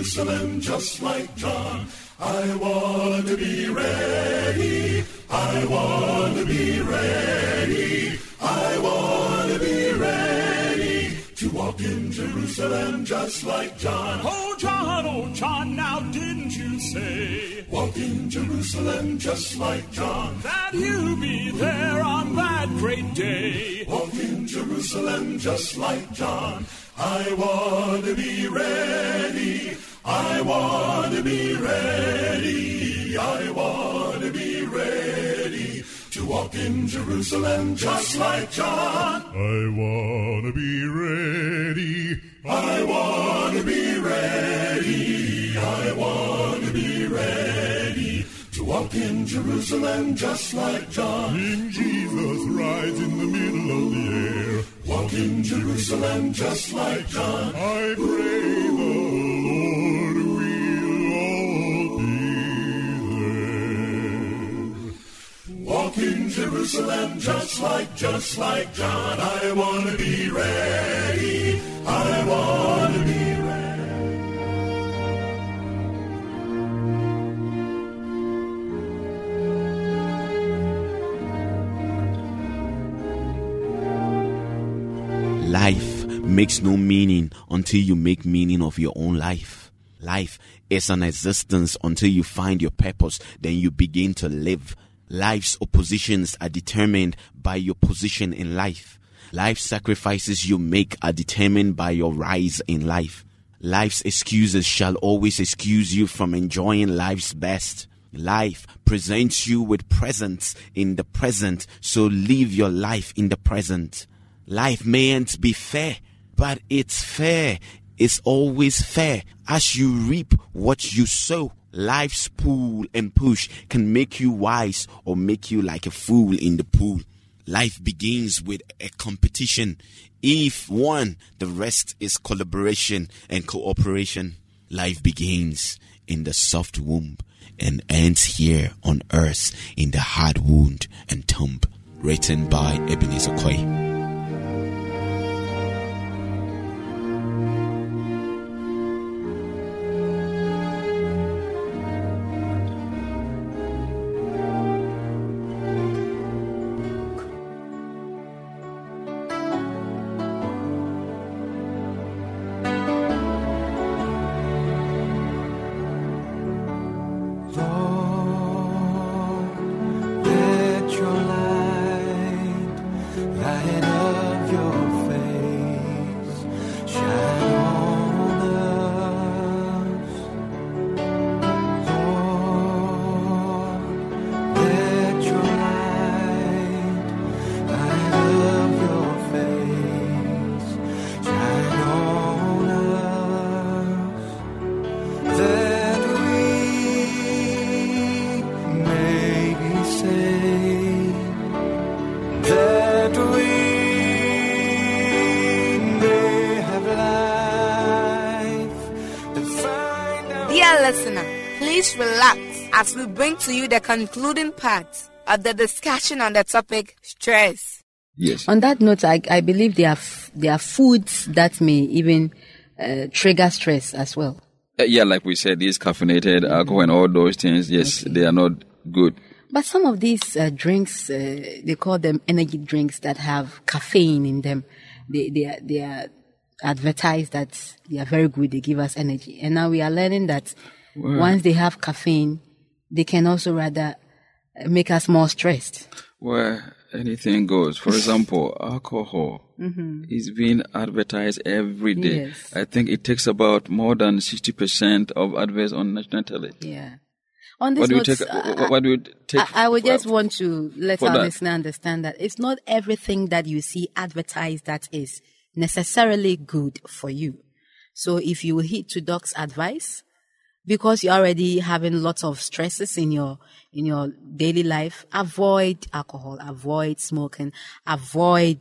Jerusalem just like John. I want to be ready. I want to be ready. I want to be ready to walk in Jerusalem just like John. Oh, John, oh, John, now didn't you say Walk in Jerusalem just like John. that you'll be there on that great day? Walk in Jerusalem just like John. I want to be ready. I want to be ready. I want to be ready to walk in Jerusalem just like John. I want to be ready. I want to be ready. I want to be ready to walk in Jerusalem just like John. In Jesus rides in the middle of the air. Walk in Jerusalem just like John. I pray in Jerusalem just like, just like John. I want to be ready. I want to be ready. Life makes no meaning until you make meaning of your own life. Life is an existence until you find your purpose, then you begin to live. Life's oppositions are determined by your position in life. Life sacrifices you make are determined by your rise in life. Life's excuses shall always excuse you from enjoying life's best. Life presents you with presents in the present, so live your life in the present. Life mayn't be fair, but it's fair. It's always fair. As you reap what you sow, life's pull and push can make you wise or make you like a fool in the pool. Life begins with a competition. If one, the rest is collaboration and cooperation. Life begins in the soft womb and ends here on earth in the hard wound and tomb. Written by Ebenezer Coy. As we bring to you the concluding part of the discussion on the topic stress. Yes. On that note, I, I believe there are f- there are foods that may even uh, trigger stress as well. Uh, yeah, like we said, these caffeinated alcohol and all those things, yes, they are not good. But some of these uh, drinks, uh, they call them energy drinks that have caffeine in them. They they are, they are advertised that they are very good. They give us energy, and now we are learning that once they have caffeine, they can also rather uh, make us more stressed. Well, anything goes. For example, alcohol is being advertised every day. Mm-hmm. Yes. I think it takes about more than 60% of adverts on national tele. Yeah. On this What do you take? I- what, what do you take? I, I would for- just want to let our that. listener understand that it's not everything that you see advertised that is necessarily good for you. So if you heed to doc's advice, because you're already having lots of stresses in your in your daily life, avoid alcohol, avoid smoking, avoid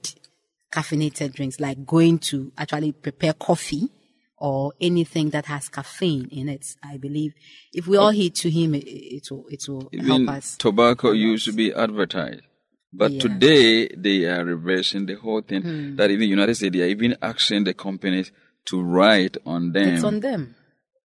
caffeinated drinks like going to actually prepare coffee or anything that has caffeine in it. I believe if we all heed to him, it, it will it will Even help us. tobacco used to be advertised. But Yeah. today they are reversing the whole thing. Hmm. That even the United States they are even asking the companies to write on them It's on them.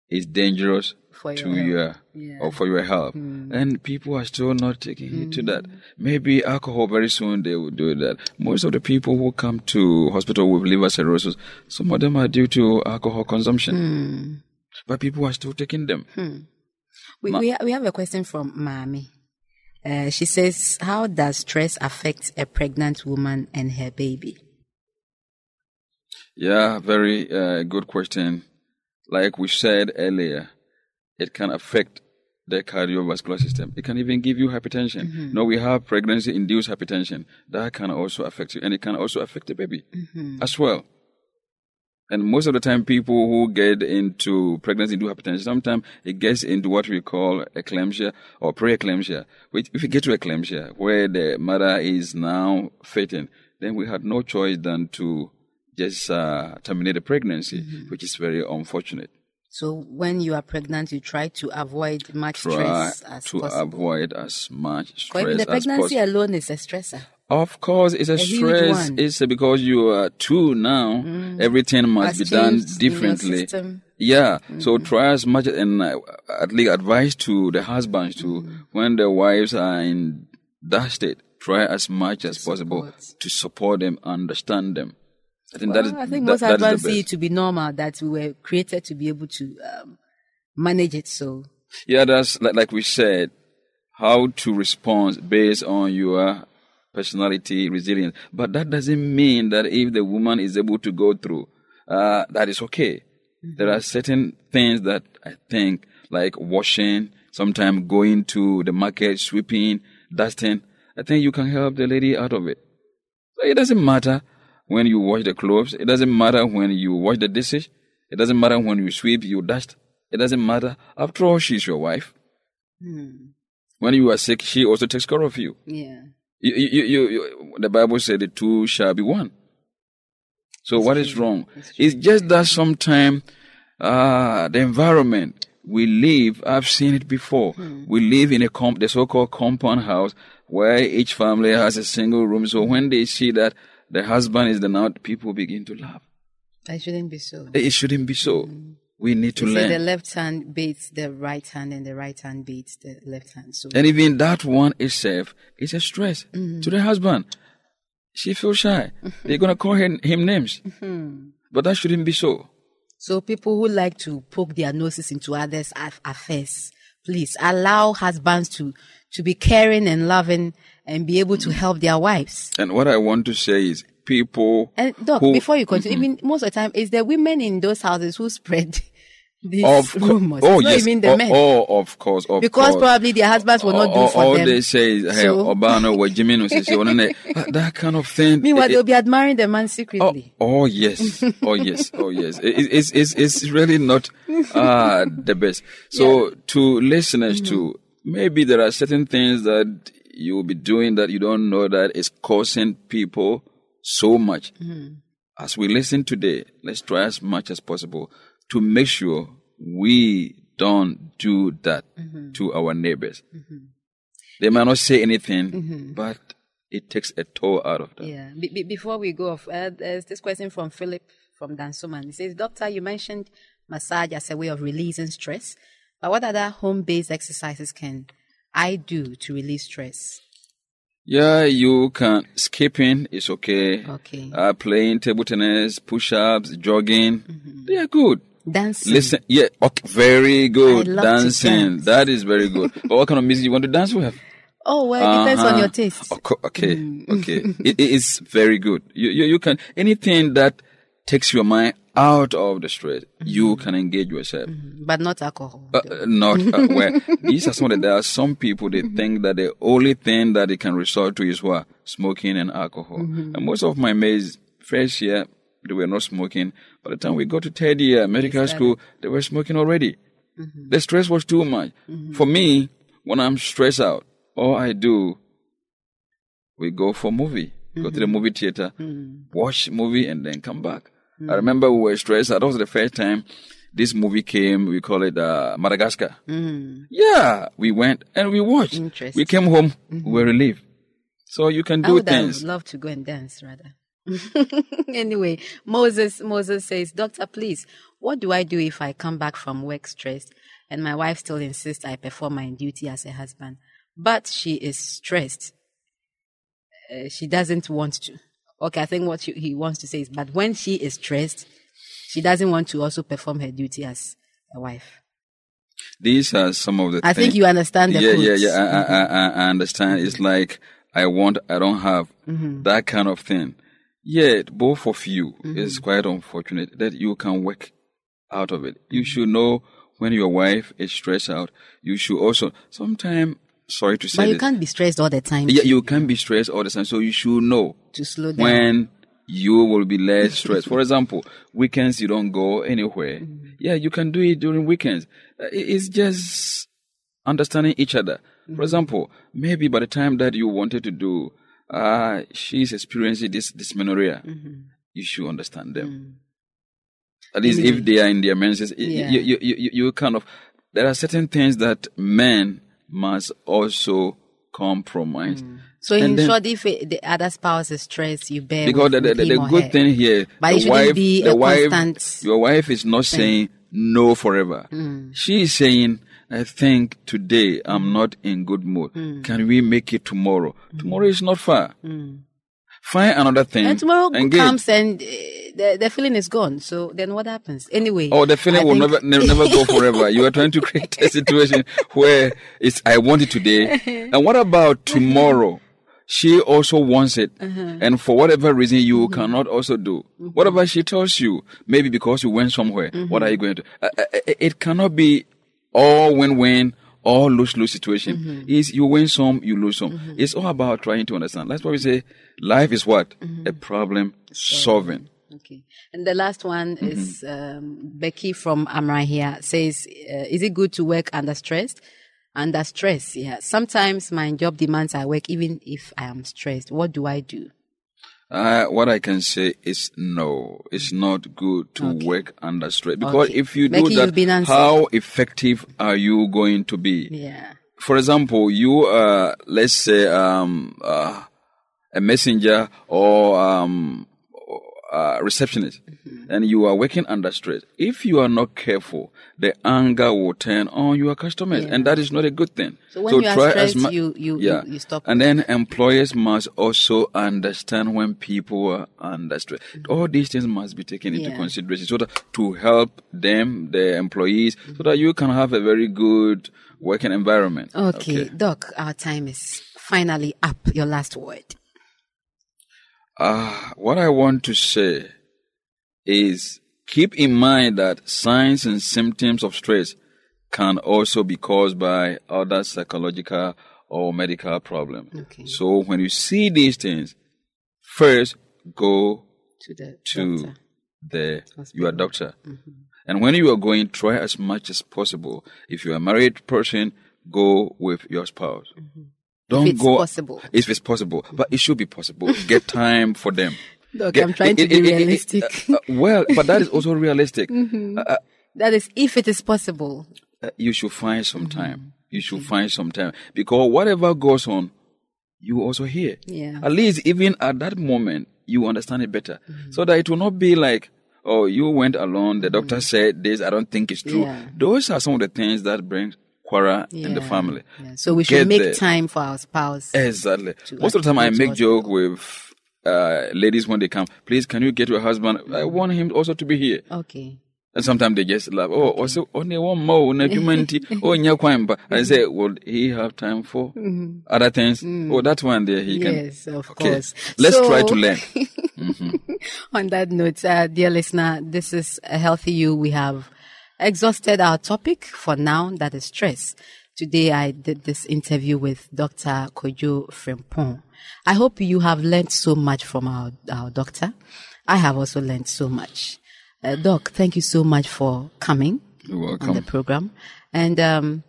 It's dangerous For to your Yeah. or for your health. And people are still not taking heed to that. Maybe alcohol very soon they will do that. Most of the people who come to hospital with liver cirrhosis, some of them are due to alcohol consumption. But people are still taking them. We, we, ha- we have a question from Mami. Uh, she says, How does stress affect a pregnant woman and her baby? Yeah, very uh, good question. Like we said earlier, it can affect the cardiovascular system. It can even give you hypertension. Mm-hmm. No, we have pregnancy induced hypertension. That can also affect you, and it can also affect the baby mm-hmm. as well. And most of the time, people who get into pregnancy induced hypertension, sometimes it gets into what we call eclampsia or preeclampsia. Which, if you get to eclampsia, where the mother is now fainting, then we had no choice than to just uh, terminate the pregnancy, which is very unfortunate. So when you are pregnant, you try to avoid much Try stress as to possible. avoid as much stress even the pregnancy alone is a stressor. Of course, it's a, huge stress. It's because you are two now. Everything must Has be done changed in your differently. Yeah. So try as much and uh, at least advice to the husbands to when the wives are in that state, try as much as possible to support them, understand them. I think that is. I think that- most that the husbands see it to be normal that we were created to be able to um, manage it. So Yeah, that's like, like we said, how to respond based on your personality, resilience. But that doesn't mean that if the woman is able to go through, uh, that is okay. There are certain things that I think, like washing, sometimes going to the market, sweeping, dusting. I think you can help the lady out of it. So it doesn't matter when you wash the clothes. It doesn't matter when you wash the dishes. It doesn't matter when you sweep, you dust. It doesn't matter. After all, she's your wife. When you are sick, she also takes care of you. yeah, You, you, you, you, the Bible said the two shall be one. So what is wrong? It's just that sometimes uh, the environment we live, I've seen it before. We live in a comp- the so-called compound house where each family has a single room. So when they see that the husband is the nut, people begin to laugh. that shouldn't be so. It shouldn't be so. We need to say learn. the left hand beats the right hand, and the right hand beats the left hand. So And even that one itself is a stress Mm-hmm. to the husband. She feels shy. They're going to call him, him names. Mm-hmm. But that shouldn't be so. So people who like to poke their noses into others' affairs, please allow husbands to to be caring and loving and be able to help their wives. And what I want to say is people And Doc, who, before you continue, even most of the time, it's the women in those houses who spread these of rumors. oh It's yes, even the oh, men. oh, of course, of because course. probably their husbands will not do all, for all them. they say is, hey, So- Obano, what Jimmy knows, is, that that kind of thing. Meanwhile, it- they'll be admiring the man Oh, secretly. oh yes, oh yes, oh yes. It, it- it's it's it's really not uh, the best. So to listeners too, maybe there are certain things that you will be doing that you don't know that is causing people so much. Mm-hmm. As we listen today, let's try as much as possible to make sure we don't do that mm-hmm. to our neighbors. Mm-hmm. They might not say anything, but it takes a toll out of them. Yeah. Be- be- before we go off, uh, there's this question from Philip from Dansoman. He says, Doctor, you mentioned massage as a way of releasing stress, but what other home based exercises can I do to release stress? Yeah, you can. Skipping is okay. Okay. Uh, playing table tennis, push-ups, jogging. They are good. Dancing. Listen, yeah, okay, very good. I love to Dancing, that is very good. but what kind of music you want to dance with? Oh, well, it depends on Uh-huh. your taste. Co- Okay, okay. it, it is very good. You, you, you can, anything that takes your mind out of the stress, you mm-hmm. can engage yourself. Mm-hmm. But not alcohol. Uh, not uh, where these are some the, there are some people they mm-hmm. think that the only thing that they can resort to is what smoking and alcohol. And most of my mates first year they were not smoking. By the time we got to third year medical school, they were smoking already. The stress was too much. For me, when I'm stressed out, all I do, we go for movie, go to the movie theater, watch movie, and then come back. I remember we were stressed. That was the first time this movie came. We call it uh, Madagascar. Yeah, we went and we watched. Interesting. We came home, we were relieved. So you can I do would things. have loved to go and dance rather. anyway, Moses Moses says, Doctor, please, what do I do if I come back from work stressed and my wife still insists I perform my duty as a husband, but she is stressed. Uh, she doesn't want to. Okay, I think what he- he wants to say is, but when she is stressed, she doesn't want to also perform her duty as a wife. These are some of the I think you understand the yeah, yeah, quotes. yeah. I, I, I, I understand. It's like I want, I don't have Mm-hmm. that kind of thing. Yet both of you Mm-hmm. is quite unfortunate that you can work out of it. You should know when your wife is stressed out. You should also sometimes. Sorry to say But you this. can't be stressed all the time Yeah, you can't be stressed all the time. So you should know to slow down. when you will be less stressed. For example, weekends you don't go anywhere. Mm-hmm. Yeah, you can do it during weekends. Uh, It's just understanding each other. Mm-hmm. For example, maybe by the time that you wanted to do, uh, she's experiencing this dysmenorrhea. Mm-hmm. You should understand them. Mm. At least if they are in their menses, Yeah. you, you, you, you, you kind of, there are certain things that men must also compromise. Mm. So in And then- short, if it, the other spouse is stressed, you bear because with, the, the, the, him the or good her. thing here, But the it wife, be the a wife, constant your wife is not saying no forever. Mm. She is saying, I think today I'm not in good mood. Mm. Can we make it tomorrow? Tomorrow is not far. Find another thing. And tomorrow engage. comes and uh, the, the feeling is gone. So then what happens? Anyway. Oh, the feeling I will think- never, ne- never go forever. You are trying to create a situation where it's, I want it today. And what about tomorrow? She also wants it. Uh-huh. And for whatever reason, you Mm-hmm. cannot also do. Whatever she tells you, maybe because you went somewhere, Mm-hmm. what are you going to? Uh, uh, uh, it cannot be all all lose-lose situation. Mm-hmm. Is you win some, you lose some. It's all about trying to understand. That's why we say life is what? Mm-hmm. A problem solving. Okay. And the last one Mm-hmm. is um, Becky from Amra here says, uh, is it good to work under stress? Under stress, yeah. Sometimes my job demands I work even if I am stressed. What do I do? Uh, what I can say is no, it's not good to work under stress because Okay. if you do that, how effective are you going to be? Yeah. For example, you are, let's say, um, uh, a messenger or um, uh, receptionist, Mm-hmm. and you are working under stress. If you are not careful, the anger will turn on your customers, and that is not a good thing. So when you are try stressed, mu- you- you- yeah. you- you stop And then employers must also understand when people are under stress. All these things must be taken into consideration so that to help them, the employees, so that you can have a very good working environment. Okay. Doc, our time is finally up. Your last word. Uh, what I want to say is keep in mind that signs and symptoms of stress can also be caused by other psychological or medical problems. Okay. So when you see these things, first go To the to doctor. the your doctor. And when you are going, try as much as possible. If you're a married person, go with your spouse. Don't it's go possible. If it's possible, but it should be possible. Get time for them. Doc, Get- I'm trying to it- be it- it- it- realistic. uh, uh, well, but that is also realistic. Uh, that is, if it is possible. uh, you should find some time. You should find some time because whatever goes on, you also hear. Yeah. At least even at that moment, you understand it better, so that it will not be like, oh, you went alone. The doctor said this. I don't think it's true. Yeah. Those are some of the things that bring quarrel in the family. Yeah. So we should Get make time for our spouse. Exactly. Most of the time, I make joke with uh, ladies when they come. Please, can you get your husband? I want him also to be here. Okay. And sometimes they just laugh. Oh, also only one more humanity. Oh, nyakwamba. I say, will he have time for other things? Oh, that one there he can. Yes, of Okay. course. Let's So- try to learn. On that note, uh, dear listener, this is a healthy you. We have exhausted our topic for now, that is stress. Today I did this interview with Dr. Kojo Frimpong. I hope you have learned so much from our, our doctor. I have also learned so much. Uh, Doc, thank you so much for coming on the program. And um,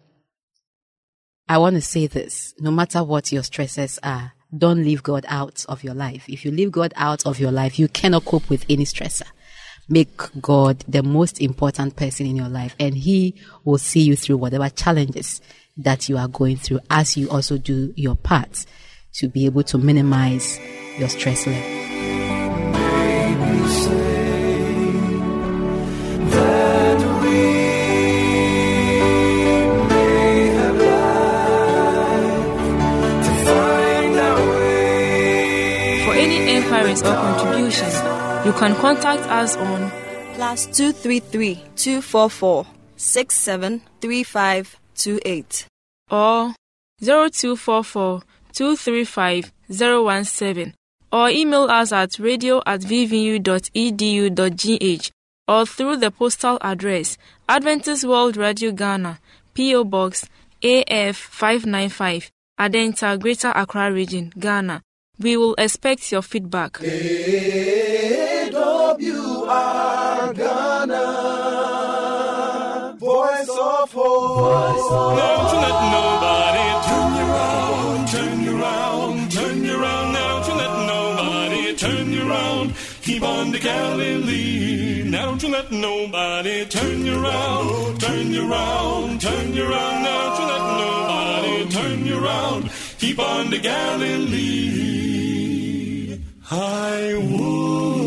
I want to say this no matter what your stresses are, don't leave God out of your life. If you leave God out of your life, you cannot cope with any stressor. Make God the most important person in your life, and He will see you through whatever challenges that you are going through as you also do your part to be able to minimize your stress level. For any or contribution, you can contact us on plus 233 244 673528. or 0244 235 017 or email us at radio at vvu.edu.gh or through the postal address Adventist World Radio Ghana, P.O. Box AF 595, Adenta, Greater Accra Region, Ghana. We will expect your feedback. AWR Ghana, voice of hope. Don't you let nobody turn you around, turn you around, turn you around. Now don't you let nobody turn you around. Keep on the Galilee. Now don't you let nobody turn you around, turn you around, turn you around. Now don't you let nobody turn you around. Keep on the Galilee. I would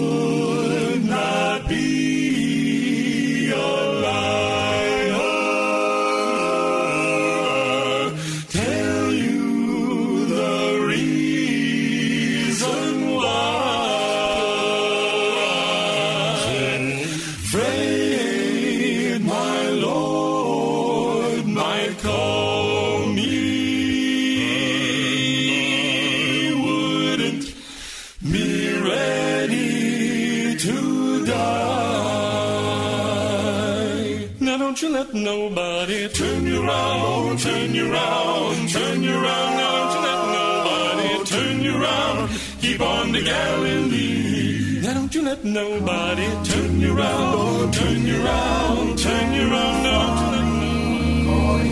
let nobody turn you around, turn you around, turn you around. Now don't you let nobody turn you around. Keep on the Galilee. Now don't you let nobody turn you around, turn you around, turn you around. Now don't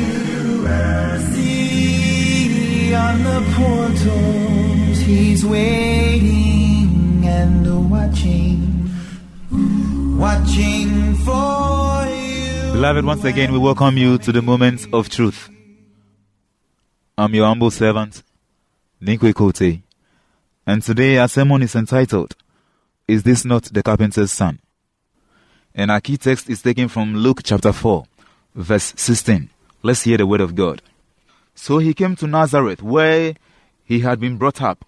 you let See on the portals, he's waiting and watching, watching for you. Beloved, once again, we welcome you to the Moments of truth. I'm your humble servant, Ninkwe Kote. And today our sermon is entitled, Is This Not the Carpenter's Son? And our key text is taken from Luke chapter 4, verse 16. Let's hear the word of God. So he came to Nazareth, where he had been brought up,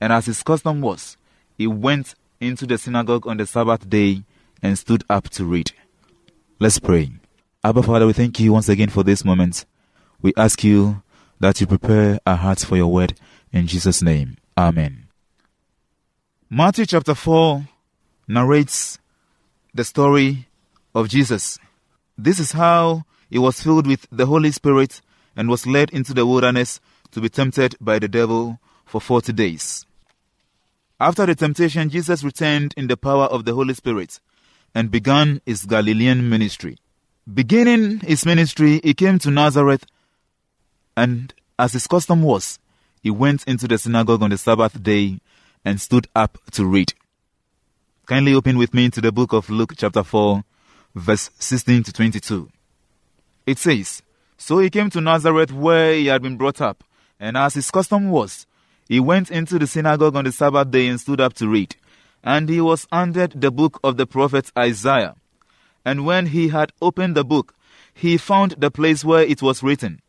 and as his custom was, he went into the synagogue on the Sabbath day and stood up to read. Let's pray. Abba Father, we thank you once again for this moment. We ask you that you prepare our hearts for your word in Jesus' name. Amen. Matthew chapter 4 narrates the story of Jesus. This is how he was filled with the Holy Spirit and was led into the wilderness to be tempted by the devil for 40 days. After the temptation, Jesus returned in the power of the Holy Spirit and began his Galilean ministry. Beginning his ministry, he came to Nazareth, and as his custom was, he went into the synagogue on the Sabbath day and stood up to read. Kindly open with me to the book of Luke, chapter 4, verse 16 to 22. It says, So he came to Nazareth where he had been brought up, and as his custom was, he went into the synagogue on the Sabbath day and stood up to read. And he was handed the book of the prophet Isaiah. And when he had opened the book, he found the place where it was written,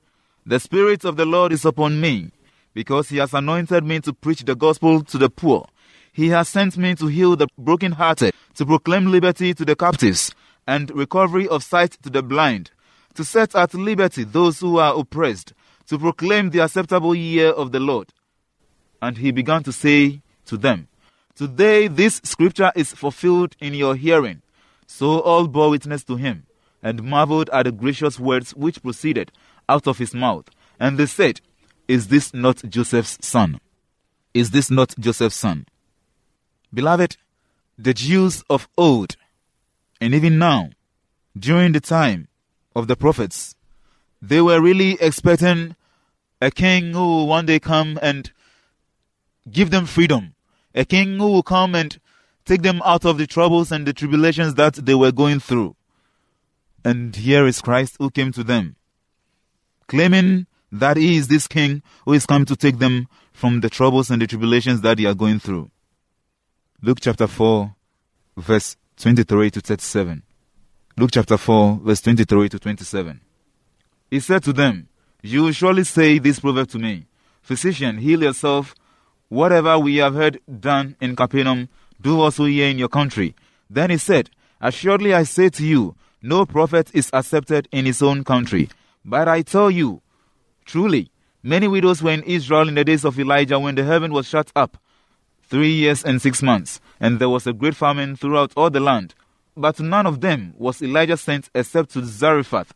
The Spirit of the Lord is upon me, because he has anointed me to preach the gospel to the poor. He has sent me to heal the brokenhearted, to proclaim liberty to the captives, and recovery of sight to the blind, to set at liberty those who are oppressed, to proclaim the acceptable year of the Lord. And he began to say to them, Today this scripture is fulfilled in your hearing. So all bore witness to him, and marveled at the gracious words which proceeded out of his mouth. And they said, Is this not Joseph's son? Is this not Joseph's son? Beloved, the Jews of old, and even now, during the time of the prophets, they were really expecting a king who will one day come and give them freedom, a king who will come and take them out of the troubles and the tribulations that they were going through. And here is Christ who came to them, claiming that he is this king who is come to take them from the troubles and the tribulations that they are going through. Luke chapter 4, verse 23 to 37. Luke chapter 4, verse 23 to 27. He said to them, You will surely say this proverb to me Physician, heal yourself. Whatever we have heard done in Capernaum, do also here in your country. Then he said, Assuredly I say to you, no prophet is accepted in his own country. But I tell you, truly, many widows were in Israel in the days of Elijah when the heaven was shut up three years and six months, and there was a great famine throughout all the land. But to none of them was Elijah sent except to Zarephath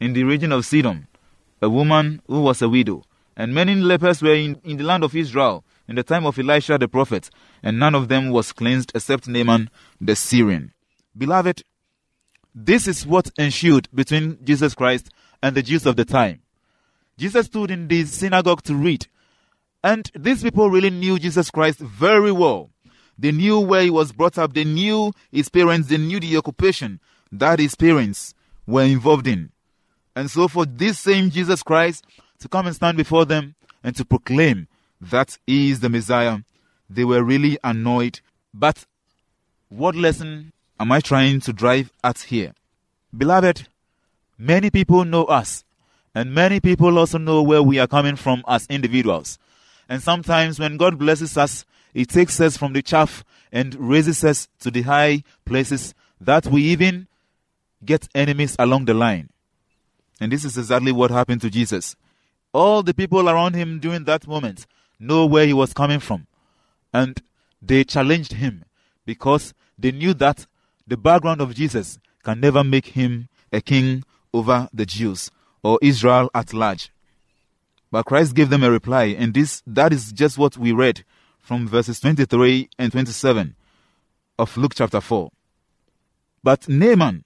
in the region of Sidon, a woman who was a widow. And many lepers were in, in the land of Israel in the time of Elisha the prophet, and none of them was cleansed except Naaman the Syrian. Beloved, this is what ensued between Jesus Christ and the Jews of the time. Jesus stood in the synagogue to read, and these people really knew Jesus Christ very well. They knew where he was brought up, they knew his parents, they knew the occupation that his parents were involved in. And so, for this same Jesus Christ to come and stand before them and to proclaim that is the Messiah, they were really annoyed. But what lesson am I trying to drive at here? Beloved, many people know us, and many people also know where we are coming from as individuals. And sometimes when God blesses us, He takes us from the chaff and raises us to the high places that we even get enemies along the line. And this is exactly what happened to Jesus. All the people around him during that moment know where he was coming from. And they challenged him because they knew that the background of Jesus can never make him a king over the Jews or Israel at large. But Christ gave them a reply, and this that is just what we read from verses 23 and 27 of Luke chapter 4. But Naaman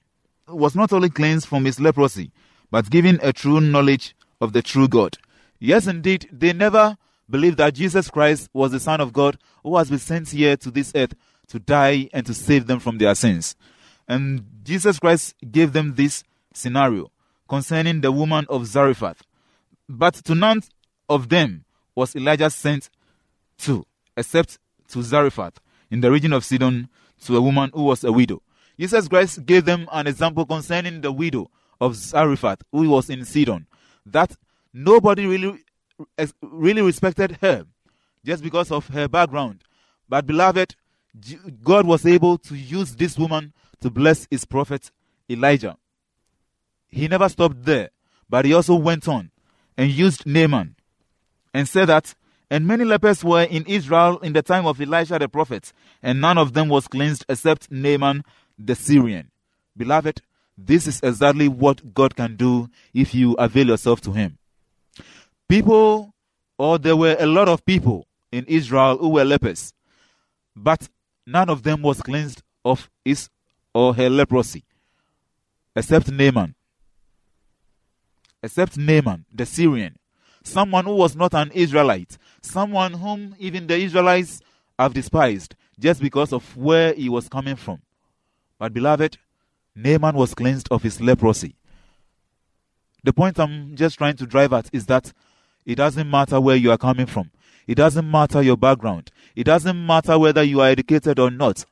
was not only cleansed from his leprosy, but given a true knowledge of the true God. Yes, indeed, they never believed that Jesus Christ was the Son of God who has been sent here to this earth to die and to save them from their sins. And Jesus Christ gave them this scenario concerning the woman of Zarephath. But to none of them was Elijah sent to, except to Zarephath in the region of Sidon to a woman who was a widow. Jesus Christ gave them an example concerning the widow of Zarephath who was in Sidon, that nobody really, really respected her just because of her background. But beloved, God was able to use this woman to bless his prophet Elijah. He never stopped there, but he also went on and used Naaman and said that, and many lepers were in Israel in the time of Elisha the prophet, and none of them was cleansed except Naaman the Syrian. Beloved, this is exactly what God can do if you avail yourself to Him. People, or there were a lot of people in Israel who were lepers, but none of them was cleansed of his or her leprosy, except Naaman. Except Naaman, the Syrian, someone who was not an Israelite, someone whom even the Israelites have despised just because of where he was coming from. But, beloved, Naaman was cleansed of his leprosy. The point I'm just trying to drive at is that it doesn't matter where you are coming from, it doesn't matter your background, it doesn't matter whether you are educated or not.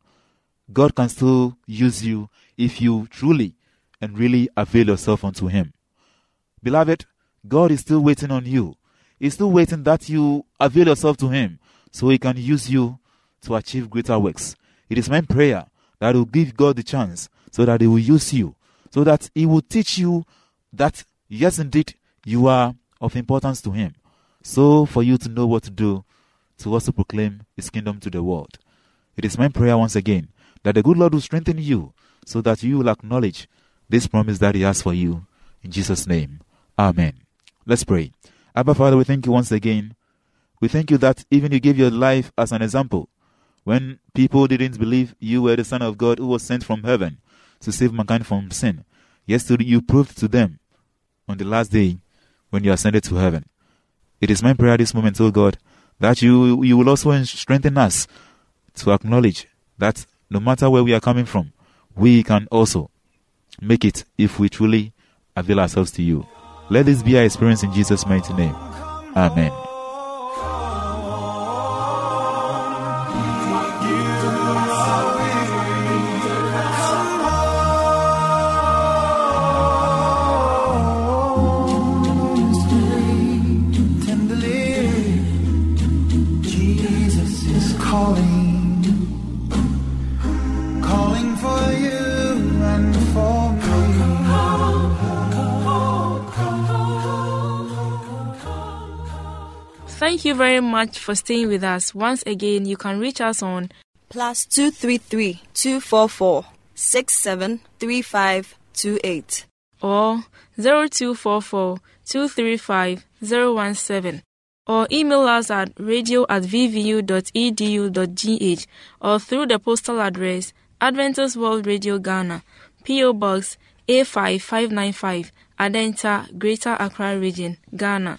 God can still use you if you truly and really avail yourself unto Him. Beloved, God is still waiting on you. He's still waiting that you avail yourself to Him so He can use you to achieve greater works. It is my prayer that will give God the chance so that He will use you, so that He will teach you that, yes, indeed, you are of importance to Him. So, for you to know what to do to also proclaim His kingdom to the world. It is my prayer once again that the good Lord will strengthen you so that you will acknowledge this promise that He has for you. In Jesus' name. Amen. Let's pray. Abba Father, we thank you once again. We thank you that even you gave your life as an example When people didn't believe you were the Son of God who was sent from heaven to save mankind from sin, yesterday you proved to them on the last day when you ascended to heaven. It is my prayer this moment, O God, that you, you will also strengthen us to acknowledge that no matter where we are coming from, we can also make it if we truly avail ourselves to you. Let this be our experience in Jesus' mighty name. Amen. Thank you very much for staying with us. Once again, you can reach us on Plus two three three two four four six seven three five two eight. or 0244 235 017 or email us at radio at vvu.edu.gh or through the postal address Adventist World Radio Ghana, P.O. Box A5595, Adenta, Greater Accra Region, Ghana.